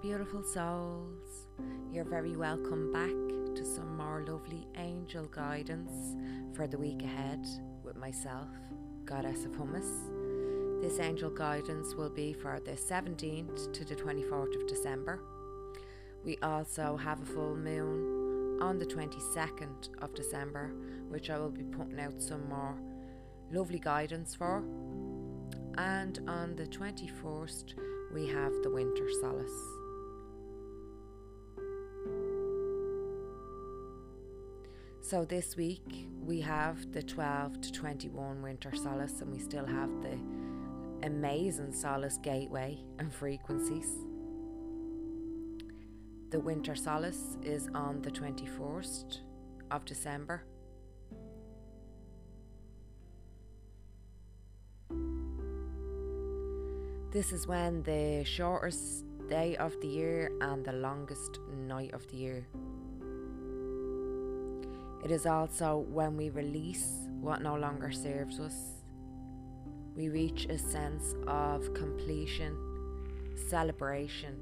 Beautiful souls, you're very welcome back to some more lovely angel guidance for the week ahead with myself, Goddess of Hummus. This angel guidance will be for the 17th to the 24th of December. We also have a full moon on the 22nd of December, which I will be putting out some more lovely guidance for. And on the 21st, we have the winter solstice. So this week we have the 12 to 21 winter solstice, and we still have the amazing solstice gateway and frequencies. The winter solstice is on the 21st of December. This is when the shortest day of the year and the longest night of the year. It is also when we release what no longer serves us. We reach a sense of completion, celebration,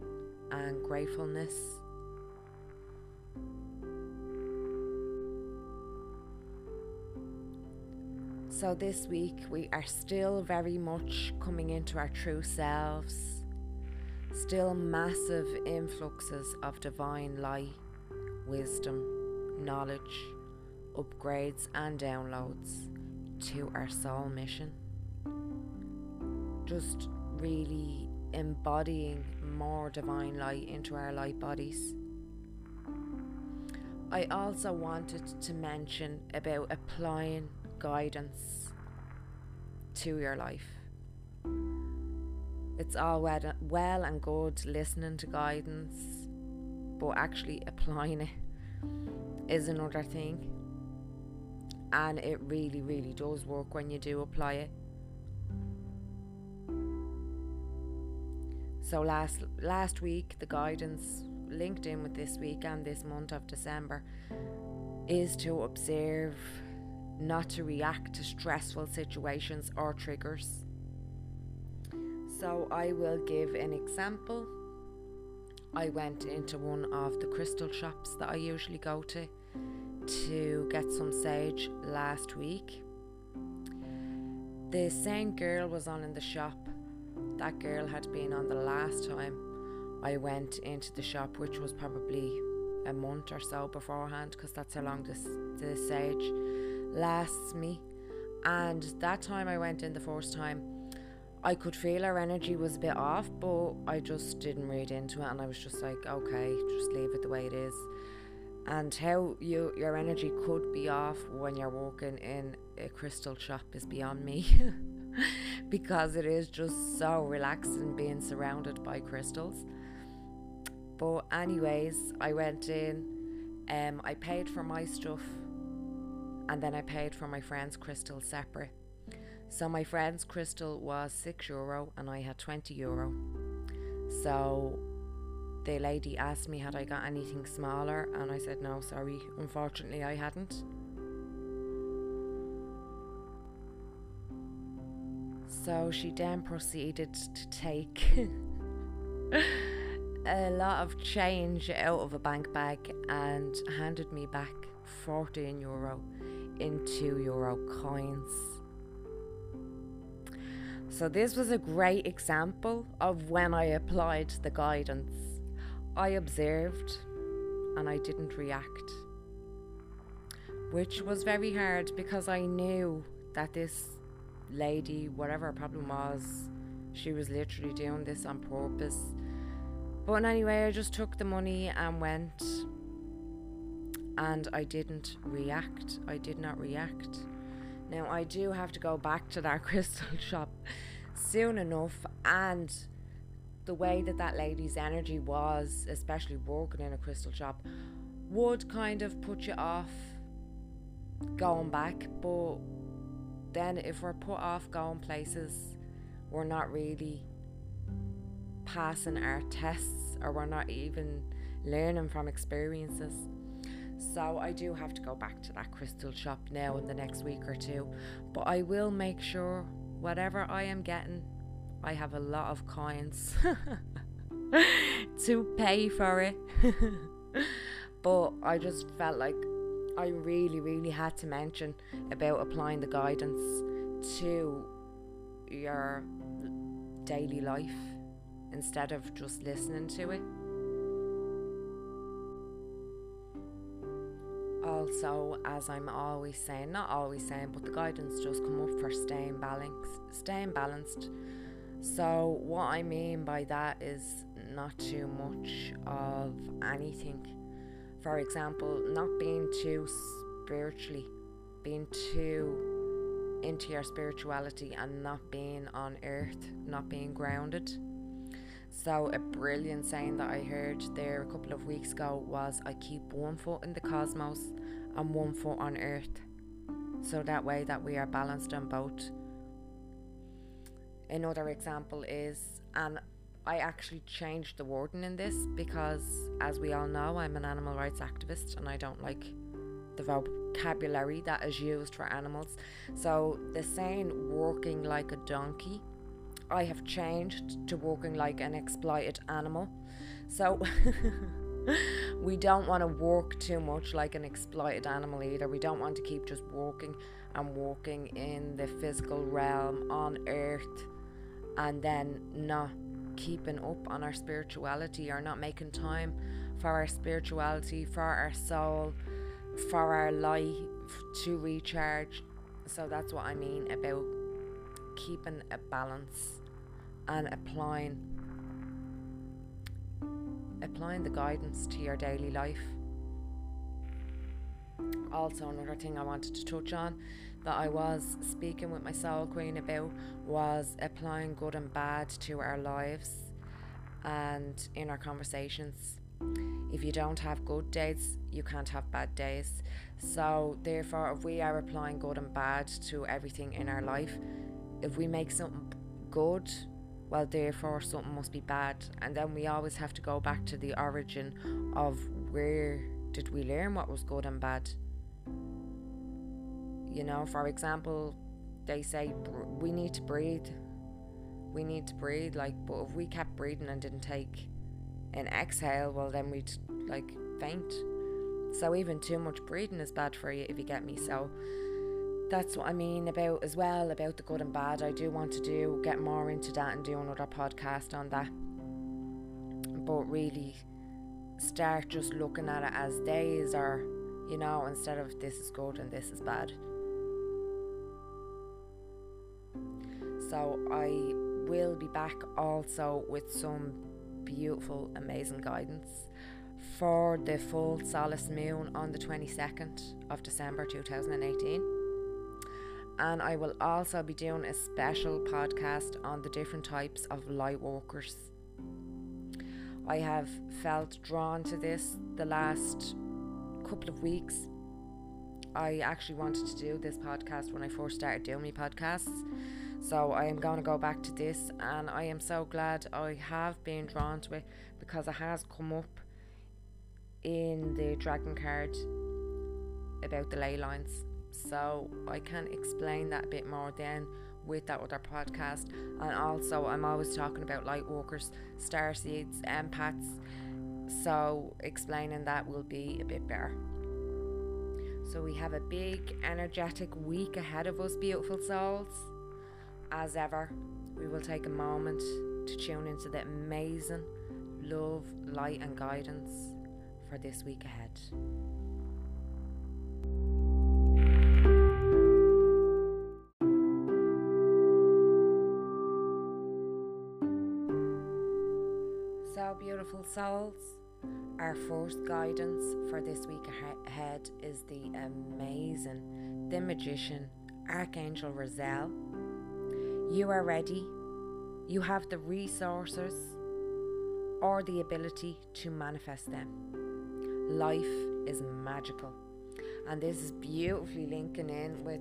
and gratefulness. So, this week we are still very much coming into our true selves, still massive influxes of divine light, wisdom, knowledge, upgrades, and downloads to our soul mission. Just really embodying more divine light into our light bodies. I also wanted to mention about applying guidance to your life. It's all well and good listening to guidance, but actually applying it is another thing. And it really, really does work when you do apply it. So last last week the guidance linked in with this week and this month of December is to observe not to react to stressful situations or triggers. So, I will give an example. I went into one of the crystal shops that I usually go to to get some sage last week. The same girl was on in the shop. That girl had been on the last time I went into the shop, which was probably a month or so beforehand, because that's how long this the sage lasts me. And that time I went in the first time, I could feel her energy was a bit off, but I just didn't read into it, and I was just like, okay, just leave it the way it is. And how you your energy could be off when you're walking in a crystal shop is beyond me, because it is just so relaxing being surrounded by crystals. But anyways, I went in, um, I paid for my stuff and then I paid for my friend's crystal separate. So my friend's crystal was 6 euro and I had 20 euro. So the lady asked me had I got anything smaller and I said no, sorry, unfortunately I hadn't. So she then proceeded to take a lot of change out of a bank bag and handed me back 14 euro in 2 euro coins. So, this was a great example of when I applied the guidance. I observed and I didn't react, which was very hard because I knew that this lady, whatever her problem was, she was literally doing this on purpose. But anyway, I just took the money and went and I didn't react. I did not react. Now, I do have to go back to that crystal shop soon enough, and the way that that lady's energy was, especially working in a crystal shop, would kind of put you off going back. But then, if we're put off going places, we're not really passing our tests or we're not even learning from experiences. So I do have to go back to that crystal shop now in the next week or two. But I will make sure whatever I am getting, I have a lot of coins. to pay for it. but I just felt like I really, really had to mention about applying the guidance to your daily life instead of just listening to it. Also, as I'm always saying, not always saying, but the guidance does come up for staying balanced, staying balanced. So, what I mean by that is not too much of anything. For example, not being too spiritually, being too into your spirituality and not being on earth, not being grounded. So, a brilliant saying that I heard there a couple of weeks ago was I keep one foot in the cosmos and one foot on earth. So that way that we are balanced on both. Another example is, and I actually changed the wording in this because, as we all know, I'm an animal rights activist and I don't like the vocabulary that is used for animals. So the saying working like a donkey I have changed to walking like an exploited animal. So we don't want to walk too much like an exploited animal either. We don't want to keep just walking and walking in the physical realm on earth and then not keeping up on our spirituality or not making time for our spirituality, for our soul, for our life to recharge. So that's what I mean about keeping a balance and applying applying the guidance to your daily life. Also, another thing I wanted to touch on that I was speaking with my soul queen about was applying good and bad to our lives and in our conversations. If you don't have good days, you can't have bad days. So, therefore, if we are applying good and bad to everything in our life, if we make something good well, therefore, something must be bad. And then we always have to go back to the origin of where did we learn what was good and bad. You know, for example, they say we need to breathe. We need to breathe, like, but if we kept breathing and didn't take an exhale, well, then we'd like faint. So, even too much breathing is bad for you if you get me. So, that's what I mean about as well about the good and bad. I do want to do get more into that and do another podcast on that. But really start just looking at it as days or you know, instead of this is good and this is bad. So I will be back also with some beautiful, amazing guidance for the full Solstice Moon on the 22nd of December 2018 and I will also be doing a special podcast on the different types of light workers. I have felt drawn to this the last couple of weeks. I actually wanted to do this podcast when I first started doing my podcasts. So I am going to go back to this and I am so glad I have been drawn to it because it has come up in the dragon card about the ley lines so I can explain that a bit more then with that other podcast. And also, I'm always talking about light walkers, star seeds, empaths. So explaining that will be a bit better. So we have a big, energetic week ahead of us, beautiful souls. As ever, we will take a moment to tune into the amazing love, light, and guidance for this week ahead. Souls. Our first guidance for this week ahead is the amazing, the magician, Archangel Raziel. You are ready. You have the resources or the ability to manifest them. Life is magical. And this is beautifully linking in with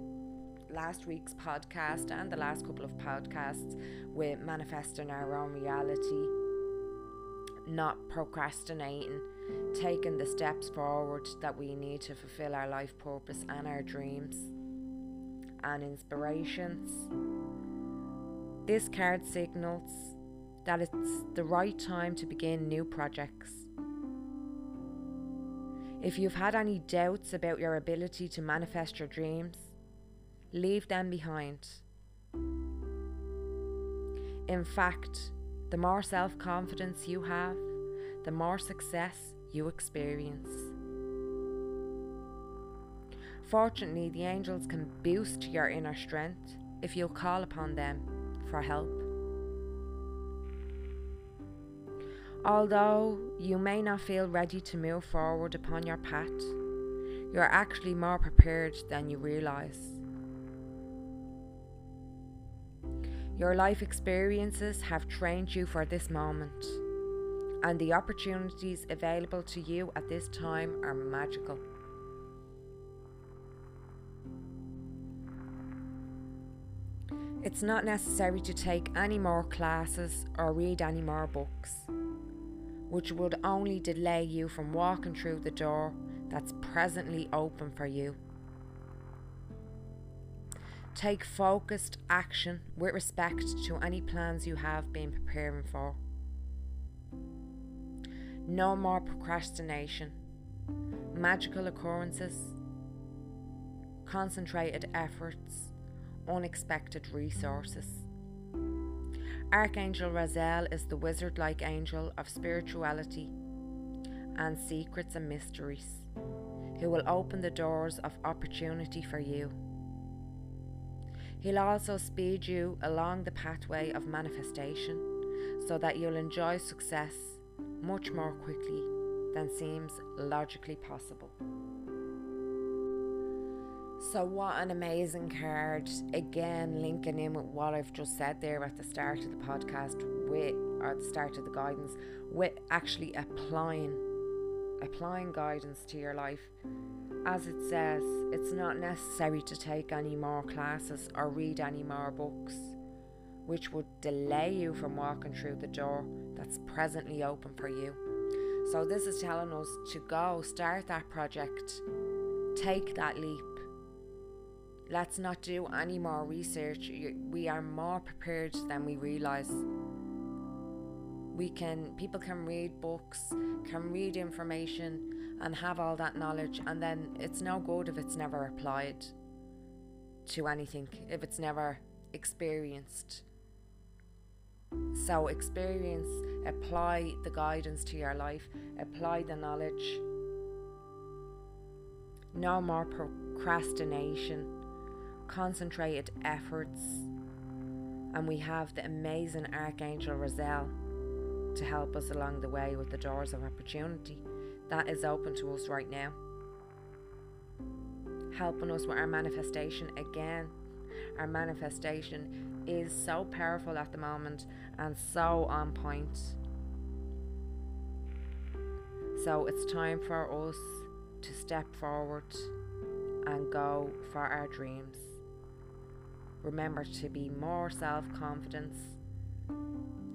last week's podcast and the last couple of podcasts with manifesting our own reality not procrastinating, taking the steps forward that we need to fulfill our life purpose and our dreams and inspirations. This card signals that it's the right time to begin new projects. If you've had any doubts about your ability to manifest your dreams, leave them behind. In fact, the more self confidence you have, the more success you experience. Fortunately, the angels can boost your inner strength if you'll call upon them for help. Although you may not feel ready to move forward upon your path, you're actually more prepared than you realise. Your life experiences have trained you for this moment, and the opportunities available to you at this time are magical. It's not necessary to take any more classes or read any more books which would only delay you from walking through the door that's presently open for you. Take focused action with respect to any plans you have been preparing for. No more procrastination, magical occurrences, concentrated efforts, unexpected resources. Archangel Raziel is the wizard like angel of spirituality and secrets and mysteries, who will open the doors of opportunity for you. He'll also speed you along the pathway of manifestation so that you'll enjoy success much more quickly than seems logically possible. So, what an amazing card. Again, linking in with what I've just said there at the start of the podcast, with, or the start of the guidance, with actually applying, applying guidance to your life. As it says, it's not necessary to take any more classes or read any more books, which would delay you from walking through the door that's presently open for you. So, this is telling us to go start that project, take that leap Let's not do any more research. We are more prepared than we realize. We can, people can read books, can read information, and have all that knowledge, and then it's no good if it's never applied to anything, if it's never experienced. So, experience, apply the guidance to your life, apply the knowledge. No more procrastination concentrated efforts, and we have the amazing Archangel Raziel to help us along the way with the doors of opportunity that is open to us right now. Helping us with our manifestation again. Our manifestation is so powerful at the moment and so on point. So it's time for us to step forward and go for our dreams. Remember to be more self confidence.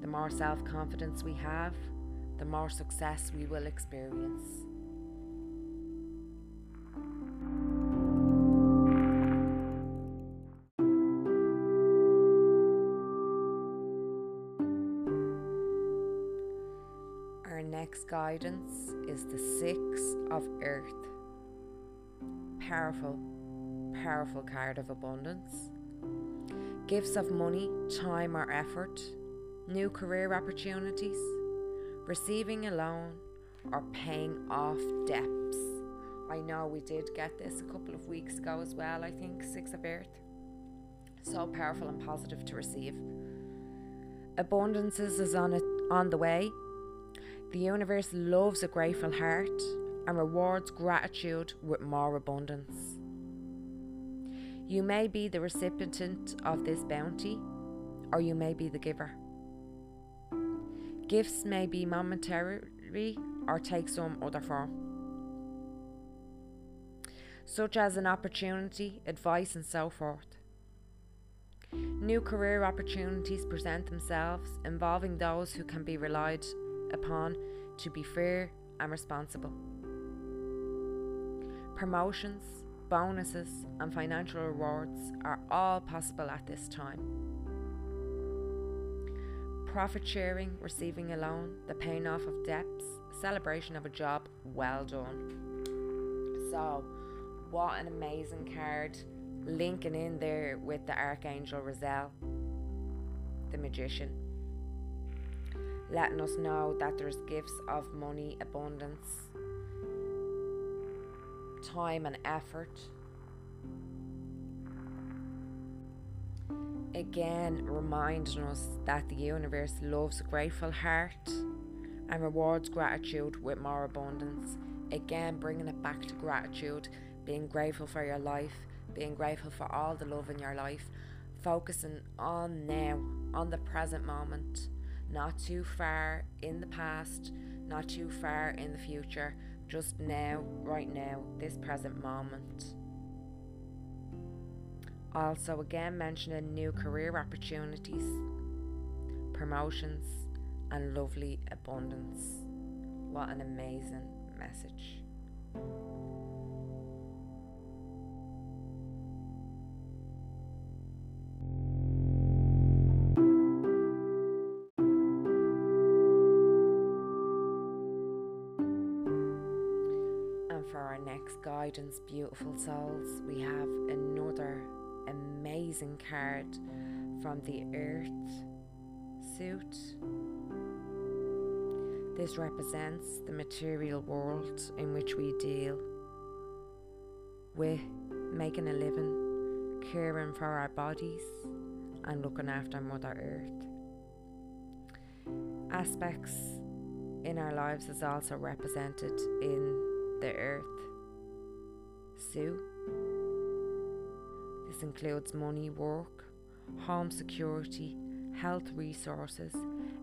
The more self confidence we have, the more success we will experience. Our next guidance is the Six of Earth. Powerful, powerful card of abundance gifts of money, time, or effort, new career opportunities, receiving a loan, or paying off debts. I know we did get this a couple of weeks ago as well, I think, Six of Earth. So powerful and positive to receive. Abundances is on it on the way. The universe loves a grateful heart and rewards gratitude with more abundance. You may be the recipient of this bounty, or you may be the giver. Gifts may be momentary or take some other form, such as an opportunity, advice, and so forth. New career opportunities present themselves, involving those who can be relied upon to be fair and responsible. Promotions, bonuses, and financial rewards are all possible at this time. Profit sharing, receiving a loan, the paying off of debts, celebration of a job well done. So, what an amazing card linking in there with the Archangel Raziel, the magician, letting us know that there's gifts of money, abundance, time, and effort. Again, reminding us that the universe loves a grateful heart and rewards gratitude with more abundance. Again, bringing it back to gratitude, being grateful for your life, being grateful for all the love in your life, focusing on now, on the present moment, not too far in the past, not too far in the future, just now, right now, this present moment. Also, again, mentioning new career opportunities, promotions, and lovely abundance. What an amazing message. And for our next guidance, beautiful souls, we have another amazing card from the Earth suit. This represents the material world in which we deal with making a living, caring for our bodies, and looking after Mother Earth. Aspects in our lives is also represented in the earth suit. This includes money, work, home security, health resources,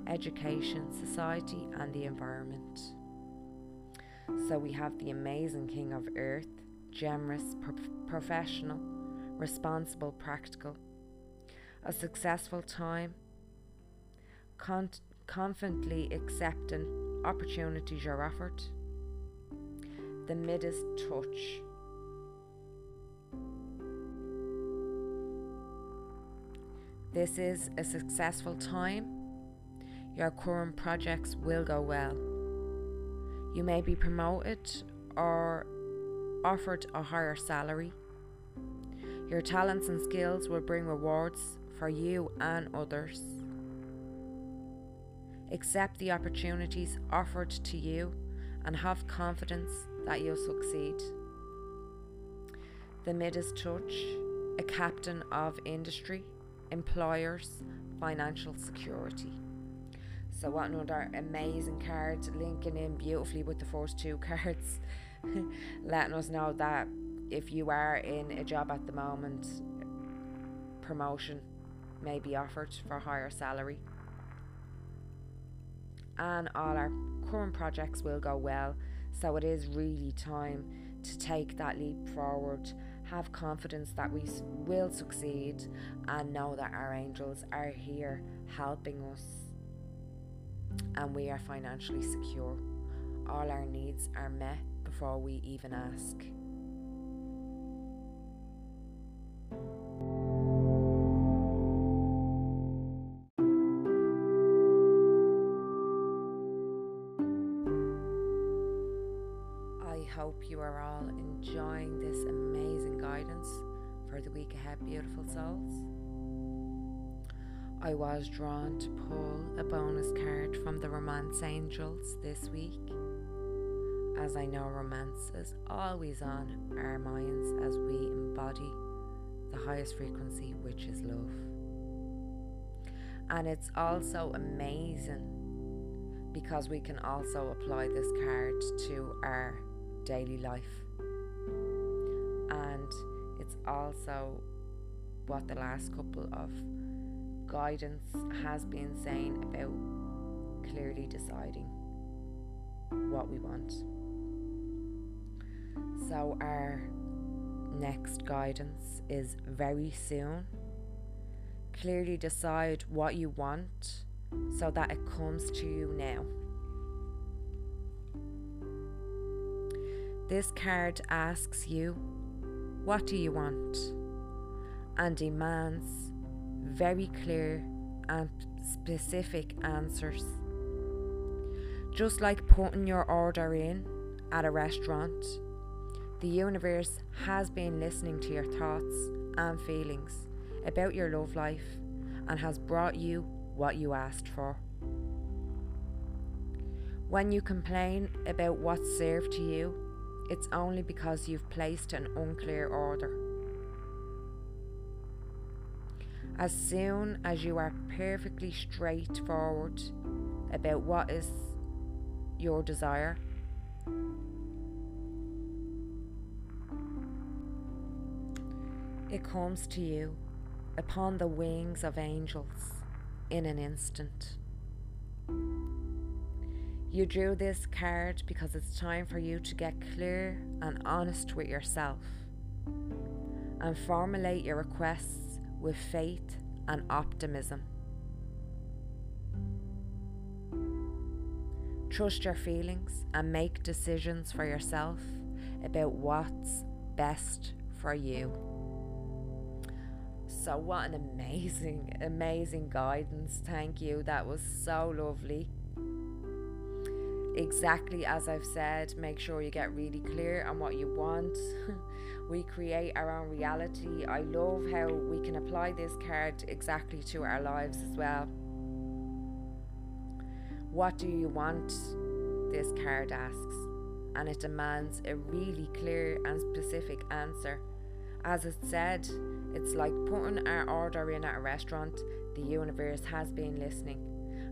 education, society, and the environment. So we have the amazing King of Earth, generous, pro- professional, responsible, practical, a successful time, con- confidently accepting opportunities you're offered, the Midas touch This is a successful time. Your current projects will go well. You may be promoted or offered a higher salary. Your talents and skills will bring rewards for you and others. Accept the opportunities offered to you and have confidence that you'll succeed. The Midas Touch, a captain of industry employers, financial security. So, what another amazing card linking in beautifully with the first two cards, letting us know that if you are in a job at the moment, promotion may be offered for higher salary. And all our current projects will go well, so it is really time to take that leap forward have confidence that we will succeed and know that our angels are here helping us and we are financially secure. All our needs are met before we even ask. Hope you are all enjoying this amazing guidance for the week ahead, beautiful souls. I was drawn to pull a bonus card from the Romance Angels this week, as I know romance is always on our minds as we embody the highest frequency, which is love. And it's also amazing because we can also apply this card to our daily life. And it's also what the last couple of guidance has been saying about clearly deciding what we want. So, our next guidance is very soon. Clearly decide what you want so that it comes to you now. This card asks you, What do you want? and demands very clear and specific answers. Just like putting your order in at a restaurant, the universe has been listening to your thoughts and feelings about your love life and has brought you what you asked for. When you complain about what's served to you, it's only because you've placed an unclear order. As soon as you are perfectly straightforward about what is your desire, it comes to you upon the wings of angels in an instant. You drew this card because it's time for you to get clear and honest with yourself and formulate your requests with faith and optimism. Trust your feelings and make decisions for yourself about what's best for you. So, what an amazing, amazing guidance. Thank you. That was so lovely. Exactly as I've said, make sure you get really clear on what you want. we create our own reality. I love how we can apply this card exactly to our lives as well. What do you want? This card asks, and it demands a really clear and specific answer. As it said, it's like putting our order in at a restaurant, the universe has been listening.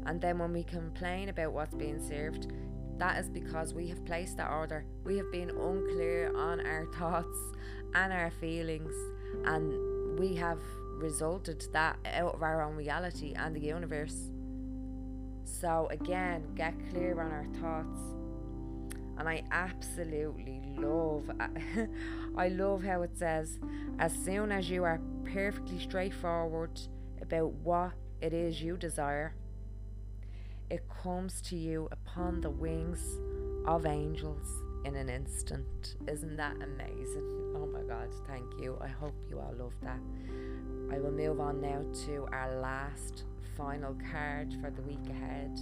And then when we complain about what's being served, that is because we have placed that order. We have been unclear on our thoughts and our feelings, and we have resulted that out of our own reality and the universe. So, again, get clear on our thoughts. And I absolutely love, I love how it says, as soon as you are perfectly straightforward about what it is you desire, it comes to you upon the wings of angels in an instant. Isn't that amazing? Oh my God, thank you. I hope you all love that. I will move on now to our last final card for the week ahead.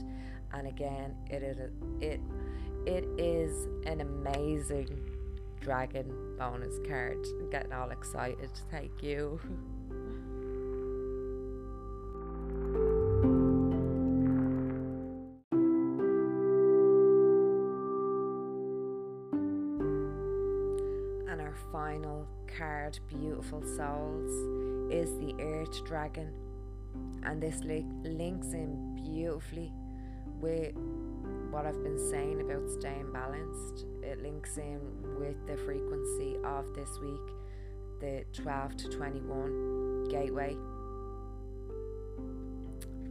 And again, it is it it is an amazing dragon bonus card. I'm getting all excited. Thank you. final card, Beautiful Souls, is the Earth Dragon. And this li- links in beautifully with what I've been saying about staying balanced. It links in with the frequency of this week, the 12 to 21 gateway.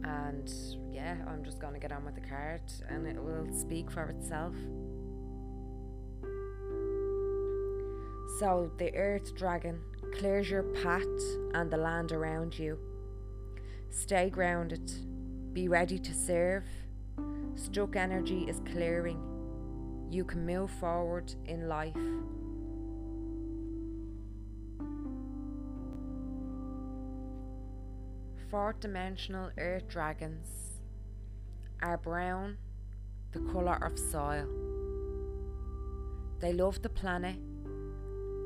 And yeah, I'm just going to get on with the card and it will speak for itself. So, the earth dragon clears your path and the land around you. Stay grounded, be ready to serve Stuck energy is clearing. You can move forward in life. Fourth dimensional earth dragons are brown, the colour of soil. They love the planet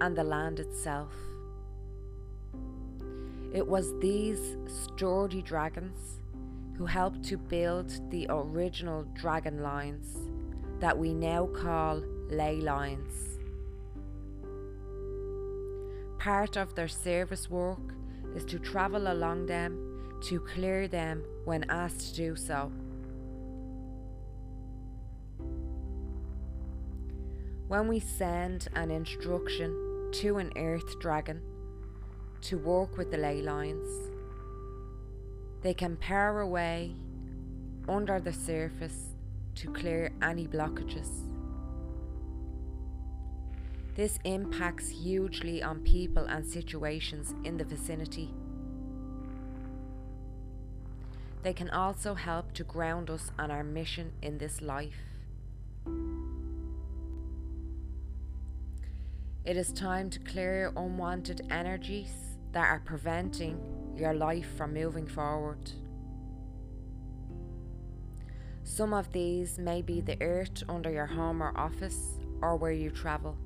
and the land itself. It was these sturdy dragons who helped to build the original dragon lines that we now call ley lines. Part of their service work is to travel along them to clear them when asked to do so. When we send an instruction to an earth dragon to work with the ley lines, they can power away under the surface to clear any blockages. This impacts hugely on people and situations in the vicinity. They can also help to ground us on our mission in this life. It is time to clear unwanted energies that are preventing your life from moving forward. Some of these may be the earth under your home or office or where you travel.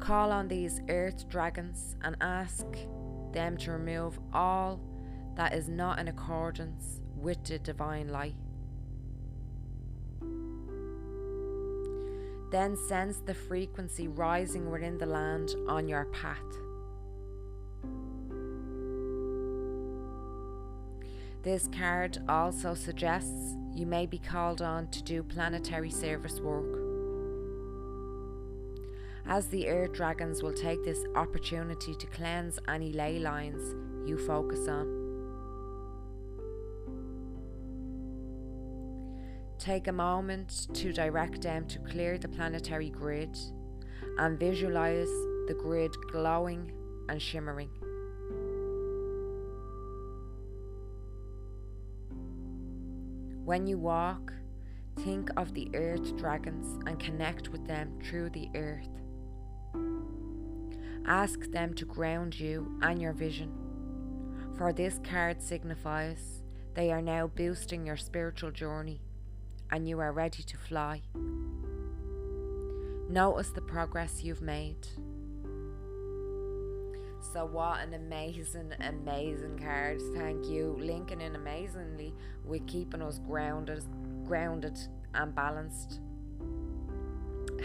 Call on these earth dragons and ask them to remove all that is not in accordance with the divine light. Then sense the frequency rising within the land on your path. This card also suggests you may be called on to do planetary service work. As the Earth Dragons will take this opportunity to cleanse any ley lines you focus on. Take a moment to direct them to clear the planetary grid and visualize the grid glowing and shimmering. When you walk, think of the earth dragons and connect with them through the earth. Ask them to ground you and your vision, for this card signifies they are now boosting your spiritual journey and you are ready to fly. Notice the progress you've made. So, what an amazing, amazing card. Thank you. Linking in amazingly with keeping us grounded, grounded and balanced,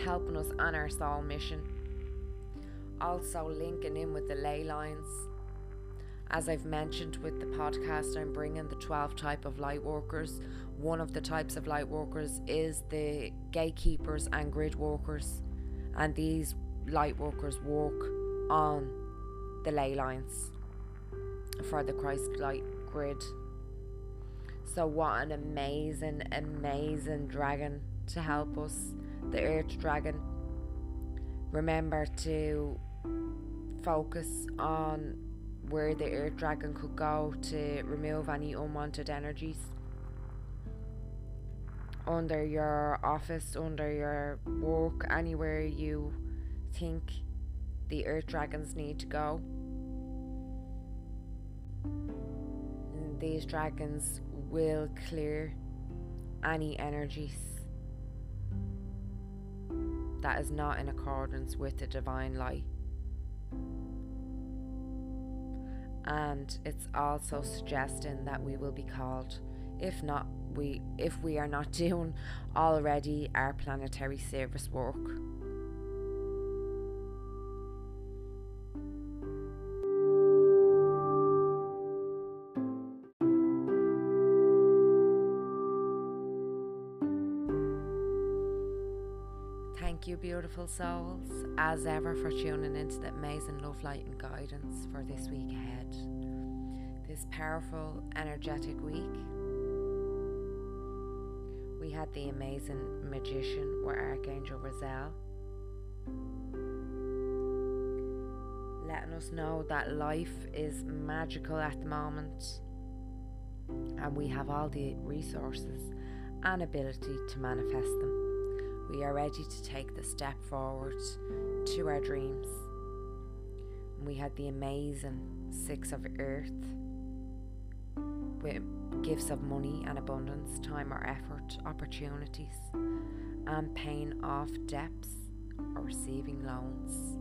helping us on our soul mission. Also, linking in with the ley lines. As I've mentioned with the podcast, I'm bringing the 12 type of light workers. One of the types of light workers is the gatekeepers and grid workers, and these light workers walk on the ley lines for the Christ light grid. So, what an amazing, amazing dragon to help us, the Earth Dragon. Remember to focus on where the Earth Dragon could go to remove any unwanted energies under your office, under your work, anywhere you think the Earth Dragons need to go. These dragons will clear any energies that is not in accordance with the divine light. And it's also suggesting that we will be called, if not we if we are not doing already our planetary service work. Beautiful souls, as ever, for tuning into the amazing love, light, and guidance for this week ahead. This powerful, energetic week. We had the amazing magician or Archangel Raziel letting us know that life is magical at the moment and we have all the resources and ability to manifest them we are ready to take the step forward to our dreams. We had the amazing Six of Earth with gifts of money and abundance, time or effort, opportunities, and paying off debts or receiving loans.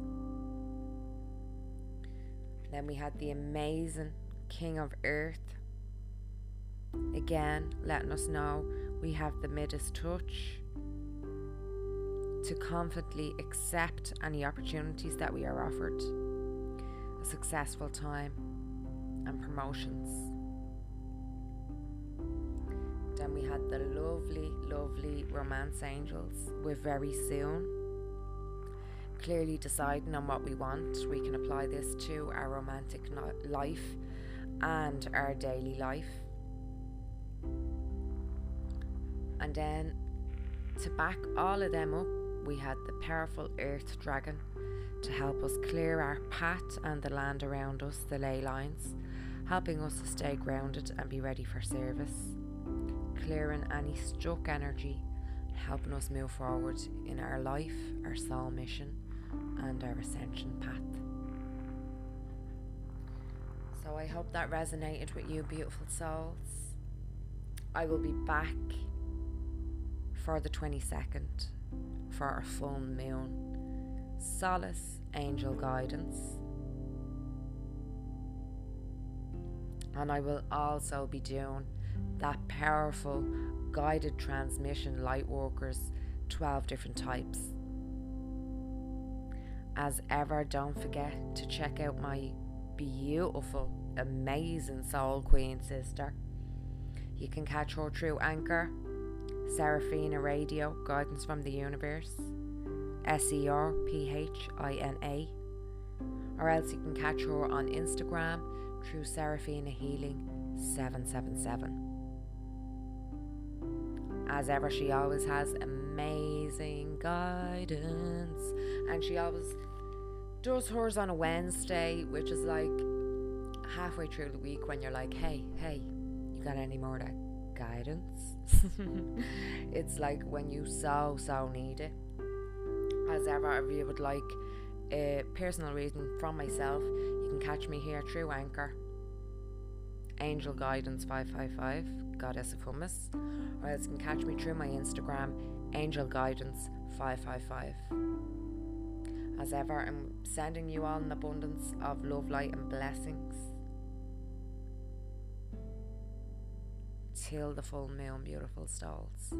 Then we had the amazing King of Earth. Again, letting us know we have the Midas touch to confidently accept any opportunities that we are offered, a successful time, and promotions. Then we had the lovely, lovely romance angels We're very soon. Clearly deciding on what we want, we can apply this to our romantic life and our daily life. And then to back all of them up, we had the powerful earth dragon to help us clear our path and the land around us, the ley lines, helping us to stay grounded and be ready for service, clearing any stuck energy, helping us move forward in our life, our soul mission, and our ascension path. So I hope that resonated with you, beautiful souls. I will be back for the 22nd for our full moon. Solace, angel guidance. And I will also be doing that powerful guided transmission light workers 12 different types. As ever, don't forget to check out my beautiful, amazing Soul Queen sister. You can catch her through Anchor, Seraphina Radio, Guidance from the Universe, S E R P H I N A, or else you can catch her on Instagram through Seraphina Healing 777. As ever, she always has amazing guidance, and she always does hers on a Wednesday, which is like halfway through the week when you're like, hey, hey, you got any more that guidance? it's like when you so, so need it. As ever, if you would like a personal reading from myself, you can catch me here through Anchor. Angel Guidance 555, Goddess of Hummus, or else you can catch me through my Instagram, Angel Guidance 555. As ever, I'm sending you all an abundance of love, light, and blessings. Till the full moon, beautiful stalls.